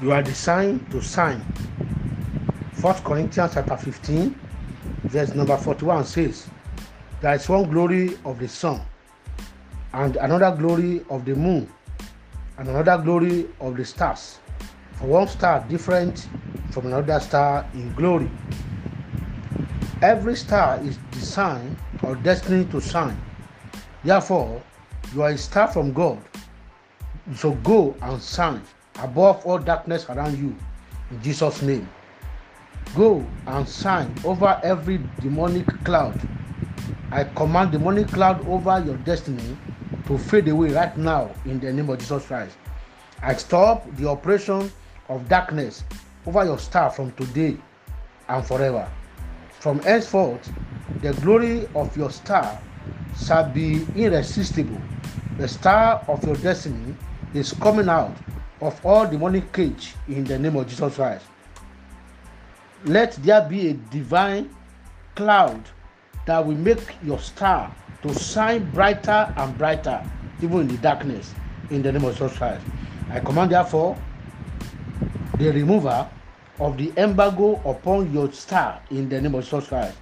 You are designed to sign. First Corinthians chapter 15, verse number 41 says, There is one glory of the sun, and another glory of the moon, and another glory of the stars. For one star different from another star in glory. Every star is designed or destined to shine. Therefore, you are a star from God. So go and shine above all darkness around you in Jesus' name. Go and shine over every demonic cloud. I command demonic cloud over your destiny to fade away right now in the name of Jesus Christ. I stop the operation of darkness over your star from today and forever. From henceforth, the glory of your star shall be irresistible. The star of your destiny is coming out of all demonic cage in the name of Jesus Christ. Let there be a divine cloud that will make your star to shine brighter and brighter, even in the darkness, in the name of Jesus Christ. I command, therefore, the remover of the embargo upon your star in the name of Jesus Christ.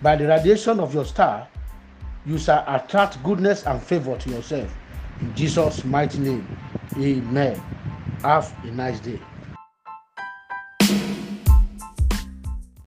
By the radiation of your star, you shall attract goodness and favor to yourself. In Jesus' mighty name, amen. Have a nice day.